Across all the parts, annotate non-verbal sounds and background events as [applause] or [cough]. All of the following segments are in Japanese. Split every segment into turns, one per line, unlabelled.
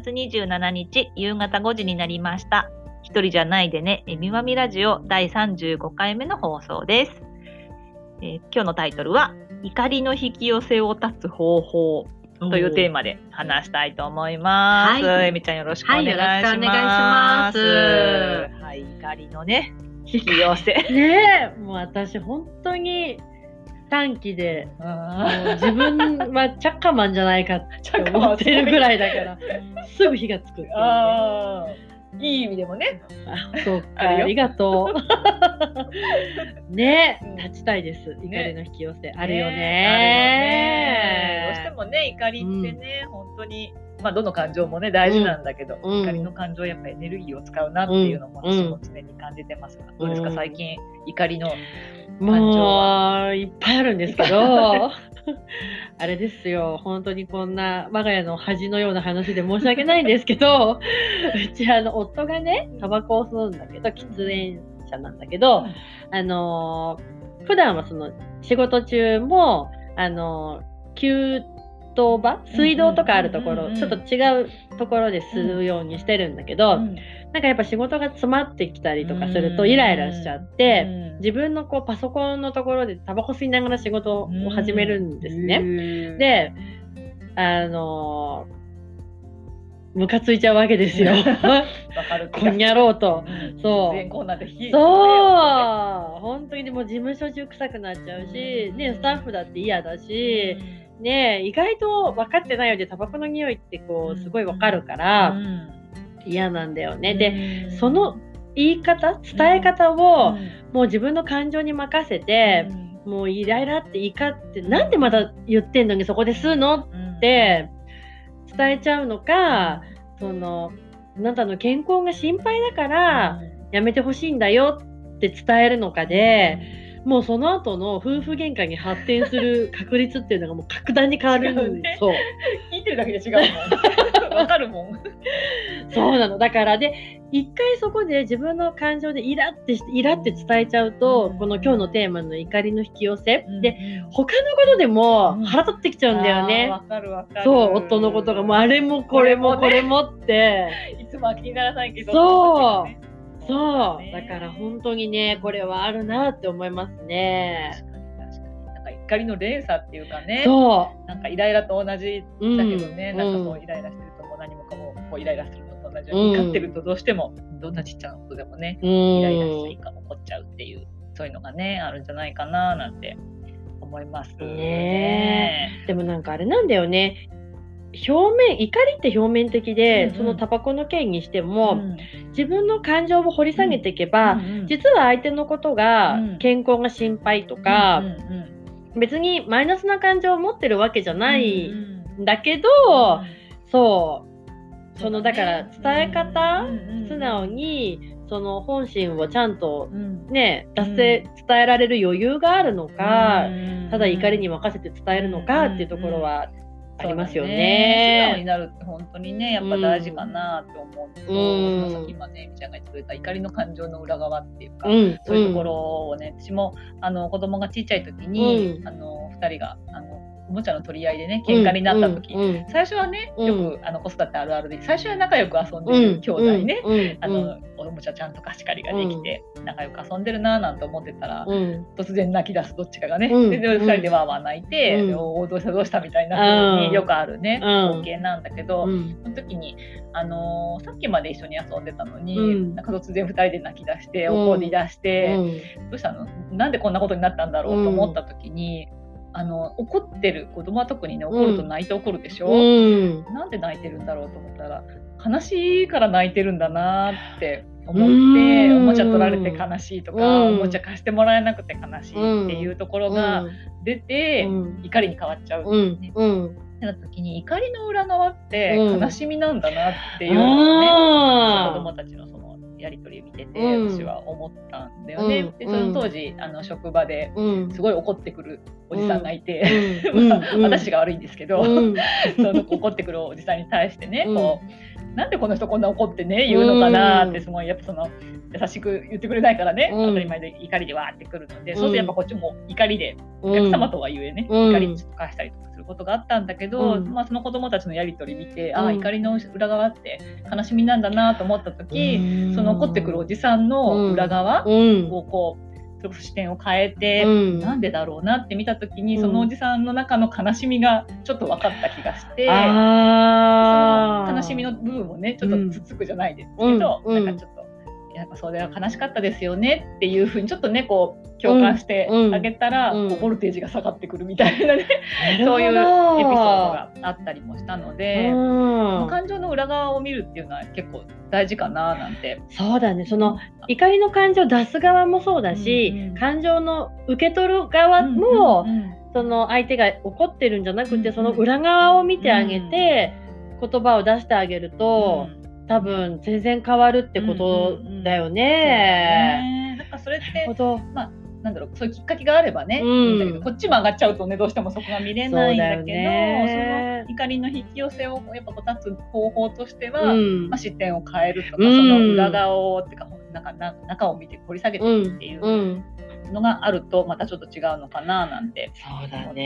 月27日夕方5時になりました。一人じゃないでね、えみまみラジオ第35回目の放送です。えー今日のタイトルは、怒りの引き寄せを断つ方法というテーマで話したいと思います。
はい
えみちゃんよろしくお願いします。
はい
怒りのね、引き寄せ。
ねえ、もう私本当に短期で、もう自分はチャッカマンじゃないかって思ってるぐらいだから、すぐ火がつくってい
いい意味でもね。
あそうか、
あ
りがとう。[laughs] ね
うん。
立ちたいです。怒
ね
りの引き寄せ。あるよ
ね。
ね。
どうしてもね、怒りってね、本当に、まあ、どの感情もね、大事なんだけど、
うん。
怒りの感情、やっぱエネルギーを使うなっていうのも、
うん。
私も常に感じてますが、どうですか、
うん。
最近、怒りの、
もう、いっぱいあるんですけど、[laughs] あれですよ、本当にこんな我が家の恥のような話で申し訳ないんですけど、[laughs] うちあの、夫がね、タバコを吸うんだけど、喫煙者なんだけど、
うん。
あのー普段はその仕事中も、あのー給湯場？水道とかあるところ、
うんうんうん。うん
ちょっと違うところで吸うようにしてるんだけど、
うん。
なんかやっぱ仕事が詰まってきたりとかする
うん
とイライラしちゃって、
うん
自分のこうパソコンのところでタバコ吸いながら仕事を始めるんですね。
ね、
で、あのームカついちゃうわけですよ。
わかる
こんにゃろうと。
うん。
そう。そう。本当にでも事務所中臭くなっちゃうし、ね、スタッフだって嫌だし、ね、意外と分かってないようでタバコの匂いってこうすごい分かるから嫌なんだよね。で、その言い方伝え方をもう自分の感情に任せて、もうイライラって怒ってなんでまだ言ってんのにそこで吸うの？って伝えちゃうのかそのあなたの健康が心配だからやめてほしいんだよって伝えるのかでもうその後の夫婦喧嘩に発展する確率っていうのがもう格段に変わる
違うね。
そう。
聞いてるだけで違うもん。[laughs] わかるもん。
そうなの。だからで一回そこで自分の感情でイラってイラって伝えちゃうと、
うん。
この今日のテーマの怒りの引き寄せ、で
で、
他のことでも腹立ってきちゃうんだよね、
わかるわかる。
そう夫のことが。もうあれもこれもこ
これ
れもって。
いつもは気にならないけど。
そう。
ね
そう
ね
だから本当にねこれはあるなって思いますね。
確かに確かに。なんか怒りの連鎖っていうかね。
そ
なんかイライラと同じ
う、うん、
だけどね、なんかそう
うん
イライラしてるともう何もかもこうイライラするのと同じように、
うん。
怒ってるとどうしてもどんなちっちゃなことでもね、
うん
イライラしたりか怒っちゃうっていう、そういうのがね、あるんじゃないかななんて思います
ね。でもなんかあれなんだよね表面怒りって表面的で、
うんうん。
そのタバコの件にして
う
も、
ん。
自分の感情を掘り下げていけば、
うんうん
実は相手のことが
うん。
健康が心配とか、
うんうん
別にマイナスな感情を持ってるわけじゃない
うん
んだけど、そう。そのだから伝え方、素直にその本心をちゃんと
うん。
ね出せ、伝えられる余裕があるのか、
うん。
ただ怒りに任せて伝えるのかっていうところはありますよ
そうだ素直に
ね。
なるって本当にねやっぱ大事かなって思う。と、
うん。
さっき今ねみちゃんが言ってくれた怒りの感情の裏側っていうか、
うん、
そういうところをね、私もあの子供が小さい時に、
うん。
あの2人があのもちゃの取り合いでね喧嘩になった時、最初はね
うん。
よくあの子育てあるあるで最初は仲良く遊んでる兄弟ね、あのおもちゃちゃんと貸し借りができて、仲良く遊んでるなーなんて思ってたら、
うん。
突然泣き出すどっちかがね、
うん。
でで2人でわーわー泣いて、
うん。
でおーどうしたどうしたみたいなによくあるね、
うん。
光景なんだけど、
うん。
その時に、あのーさっきまで一緒に遊んでたのに、
うん。
なんか突然2人で泣き出して
うん。
怒り出して、
うん。
どうしたの？なんでこんなことになったんだろうと思った時に、あの怒ってる子供は特にね怒ると泣いて怒るでしょ、
うん。
なんで泣いてるんだろうと思ったら悲しいから泣いてるんだなって思って、
うん。
おもちゃ取られて悲しいとか、
うん。
おもちゃ貸してもらえなくて悲しいっていうところが出て、
うん。
怒りに変わっちゃう。
うん
ね。
うん。
ってなった時に怒りの裏側って
うん。
悲しみなんだなっていうのをね、子供たちのそのやり取りを見てて、
うん。
私は思ったんだよね。
うん。
でその当時あの職場で
うん。
すごい怒ってくるおじさんがいて、
うん。
まあ
うん。[laughs]
私が悪いんですけど、
うん。[laughs]
その怒ってくるおじさんに対してね、
うん。
こうなんでこの人こんな怒ってね言うのかなってすごいやっぱその優しく言ってくれないからね、
うん。
当たり前で怒りでわーってくるので、
うん。
そうするとやっぱこっちも怒りでお客様とはゆえね、
うん。
怒りにちょっと返したりとかすることがあったんだけど、
うん。
まあ、その子供たちのやり取り見て、ああ
うん
怒りの裏側って悲しみなんだなと思った時、
うん。
その怒ってくるおじさんの裏側
うん。
をこうそれこそ視点を変えて、
うん。
なんでだろうなって見た時に、
うん。
そのおじさんの中の悲しみがちょっと分かった気がして。その悲しみの部分もねちょっとつつくじゃないですけど、
うん。うん。
なんかちょっと。やっぱそれは悲しかったですよねっていうふうにちょっとねこう共感してあげたら、
うん。うん
ボルテージが下がってくるみたいなね、そういうエピソードがあったりもしたので、
うん。
感情の裏側を見るっていうのは結構大事かななんて。
そうだね。その怒りの感情を出す側もそうだし、
うんうん。
感情の受け取る側も、
うんうん
その相手が怒ってるんじゃなくて、
うんうん
その裏側を見てあげて、言葉を出してあげると、
うん
多分全然変わるってことだよ
ね。なんかそれって
なるほど。
なんだろうそういうきっかけがあればね、
うん。
だけどこっちも上がっちゃうとねどうしてもそこが見れないんだけど
そ
の怒りの引き寄せをやっぱこう立つ方法としては、
うん。
まあ、視点を変えるとか、
うん。
その裏側をっていうかなんかな中を見て掘り下げていくっていう
うん
のがあるとまたちょっと違うのかななんて
そうだ
思ったりもします
ね。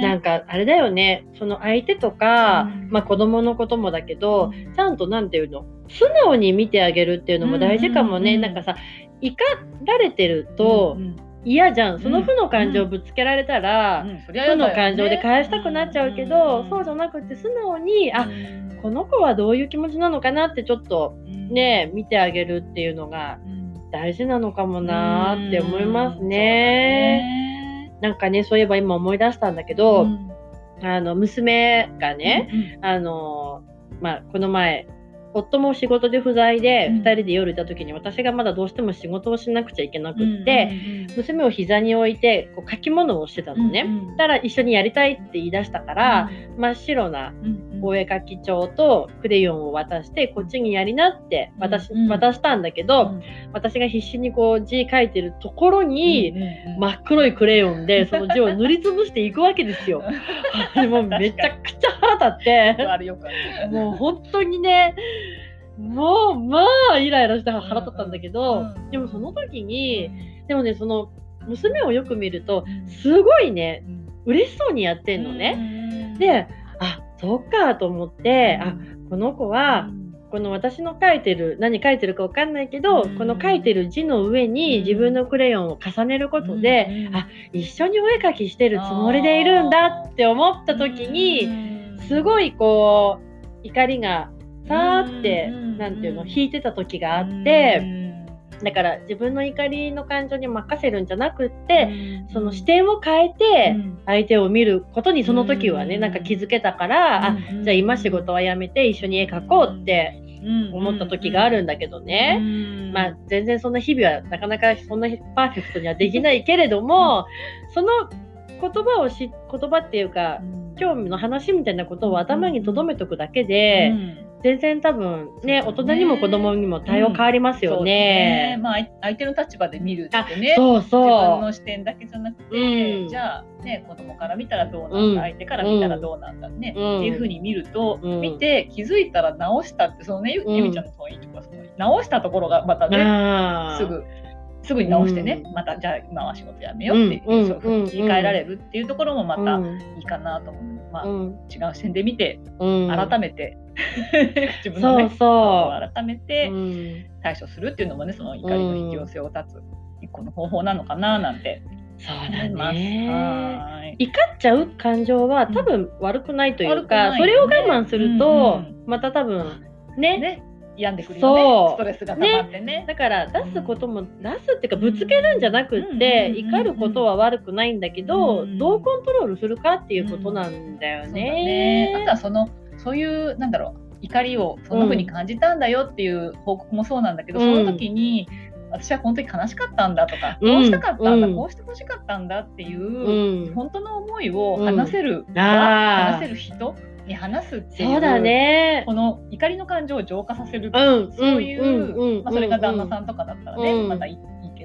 ね。
なんかあれだよね。その相手とか、
うん。
まあ、子供のこともだけど、ちゃんとなんていうの？素直に見てあげるっていうのも大事かもね、
うんうんうん
なんかさ怒られてると
うん
嫌じゃん。その
うん
負の感情をぶつけられたら、負の感情で返したくなっちゃうけど、
ん
そうじゃなくて素直にあ
うん。
この子はどういう気持ちなのかなってちょっと
うん。
ね見てあげるっていうのが
うん
大事なのかもなーって思います
うん
ね。なんかねそういえば今思い出したんだけど、
そうだね
あの娘がね、あのまあこの前夫も仕事で不在で、
うん。
2人で夜いた時に私がまだどうしても仕事をしなくちゃいけなく
うん
って、
うん
娘を膝に置いてこう書き物をしてたのね。
うんうん。
たら一緒にやりたいって言い出したから、真っ白な
うんうん
お絵描き帳とクレヨンを渡してこっちにやりなって渡し,、
うん。
渡したんだけど、
うん。
私が必死にこう字書いてるところに、真っ黒いクレヨンで [laughs] その字を塗りつぶしていくわけですよ。もうめちゃくちゃ腹立って。もう本当にねもうまあイライラして腹立ったんだけど、でもその時にでもねその娘をよく見ると
うん。
すごいね
うん。
嬉しそうにやってんのね。
ね
であそっかと思って、あこの子は、この私の書いてる何書いてるかわかんないけど、
うん。
この書いてる字の上に
うん。
自分のクレヨンを重ねることで、
うん。
あ一緒にお絵描きしてるつもりでいるんだって思った時に、すご
い
いこう怒りがさーって、
うん。
なんていうの引いてた時があって、だから自分の怒りの感情に任せるんじゃなくって、その視点を変えて相手を見ることにその時はね、
うん。
なんか気づけたから、あじゃあ今仕事はやめて一緒に絵描こうって思った時があるんだけどね。まあ、全然そんな日々はなかなかそんなパーフェクトにはできないけれども、その言葉をし言葉っていうか興味の話みたいなことを頭に留めとくだけで、全然多分ね大人にも子供にも対応変わりますよね。
まあ相相手の立場で見るってね。
そう
自分
そ
の視点だけじゃなくて、
うん。
じゃあね子供から見たらどうなんだ、
うん。
相手から見たらどうなんだね、
うん。
っていうふうに見ると、
うん。
見て気づいたら直したってそのねゆ
うん。
ゆみちゃんのそういいとかその直したところがまた
う。
ね、すぐすぐに直してね、
うん。
またじゃあ今は仕事やめようって、
うん
そういうふうに切り替えられるっていうところもまた
うん。
いいかなと思う、まあ、
うん。
違う視点で見て
うん。
改めて、[laughs] 自分の
そう
ね
そ
改め
う。
て
うん。
対処するっていうのもねその怒りの引き寄せを断つ一個の方法なのかななんて
そう
思
だ。ね。怒っちゃう感情は多分悪くないというか、
悪くない
それを我慢すると、
うん。
また多分ね
ね病んでくるよねストレスが溜まってね。
だから出すことも、出すっていうかぶつけるんじゃなくって、
うん。
怒ることは悪くないんだけど、
うん。
どうコントロールするかっていうことなんだよね。
ね。あとはそのそういうなんだろう怒りをそんな風に感じたんだよっていう報告もそうなんだけど、
うん。
その時に私は本当に悲しかったんだとか、
うん。
こうしたかったんだ、
うん。
こうしてほしかったんだっていう、
うん、
本当の思いを話せる、
あー。
話せる人に話すっていう
そうだね。
この怒りの感情を浄化させる、
うん、
そういう、
うんうん
まあ、それが旦那さんとかだったらね、
うん。
また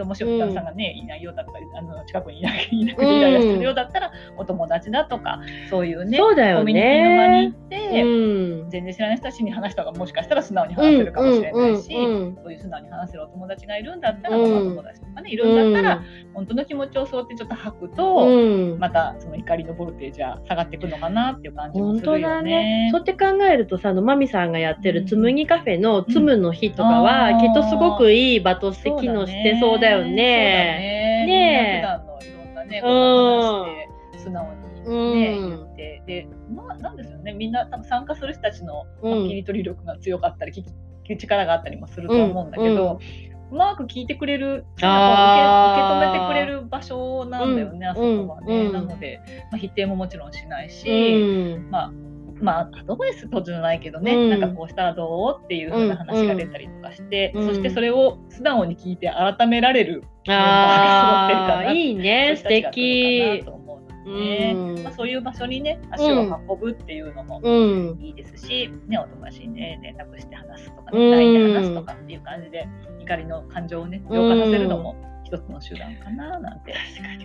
どもし旦那さんがねいないようだったりあの近くにいないいなくてイライラしてるようだったら、お友達だとかそういうね
そうだよ
コミュニティの場に
ね。
行って、
うん。
全然知らない人たちに話した方がもしかしたら素直に話せるかもしれないし、そういう素直に話せるお友達がいるんだったら、
うん。
ママ友達とかねいるんだったら、本当の気持ちをそうやってちょっと吐くと、
うん。
またその怒りのボルテージは下がっていくのかなっていう感じもするよ
だね。
ね。
そうやって考えるとさあのマミさんがやってる
うん
つむぎカフェのつむの日とかは、
うん。
きっとすごくいい場として機能してそうだよね。
ね。
ねえ。
普段のいろんなね、
うん。
ことを話して、素直にね、
うん。
言って、で、まあ、なんですよね、みんな多分参加する人たちの、切り取り力が強かったり、聞き力があったりもすると思うんだけど、うまく聞いてくれる、受け受け止めてくれる場所なんだよね、
うん。
あそこはね。
うん。
なので、まあ、否定ももちろんしないし、
うん。
まあ、まあ、アドバイスとじゃないけどね、
うん。
なんかこうしたらどう？っていう風な話が出たりとかして、
うん。
そしてそれを素直に聞いて改められるメンバーが
あ
揃ってるか
いいね素敵
思うのでね。
うん
まあ、そういう場所にね足を運ぶっていうのも
うん。
いいですし、ね、お友達にね連絡して話すとか
うん。
LINE、で話すとかっていう感じで怒りの感情をね浄化させるのも一つの手段かななんて。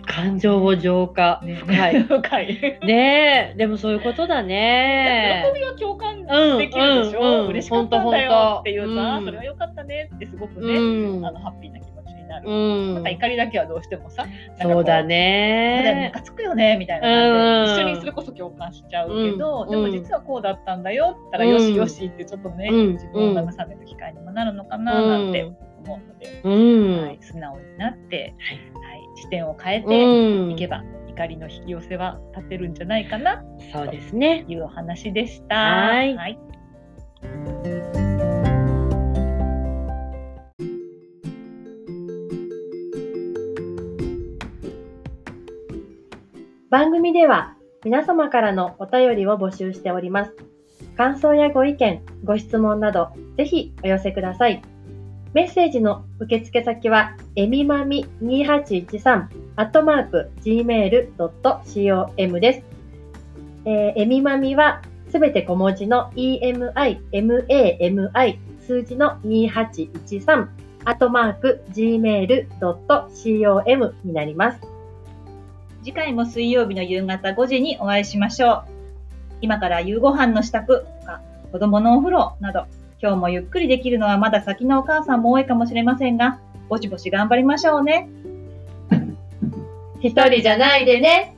感情を浄化、
ね、[laughs]
深い。
深い。
ねえ。でもそういうことだね。
喜びは共感できるでしょ、
うんうんうん。
嬉しかったんだよっていうさ、それは良かったねってすごく
う
ね、
ん。
あのハッピーな気持ちになる。
うん。
また怒りだけはどうしてもさ、
そうだ
ム
ね
カつくよねみたいな一緒にそれこそ共感しちゃうけど、
うん。
でも実はこうだったんだよったら、
うん
よしよしってちょっとね、
うん。
自分を慰める機会にもなるのかななんて思うので、
うん
はい、素直になって、はい視点を変え
う
て
ん
いけば、怒りの引き寄せは立てるんじゃないかな
そうですね
というお話でした。
はい
はい
番組では皆様からのお便りを募集しております。感想やご意見、ご質問など、ぜひお寄せください。メッセージの受付先は、えみまみ2813、アットマーク、gmail.com です。えーえみまみは、すべて小文字の emi, mami, 数字の2813、アットマーク、gmail.com になります。
次回も水曜日の夕方5時にお会いしましょう。今から夕ご飯の支度とか、子供のお風呂など、今日もゆっくりできるのはまだ先のお母さんも多いかもしれませんが、ぼちぼち頑張りましょうね。[laughs]
一人じゃないでね。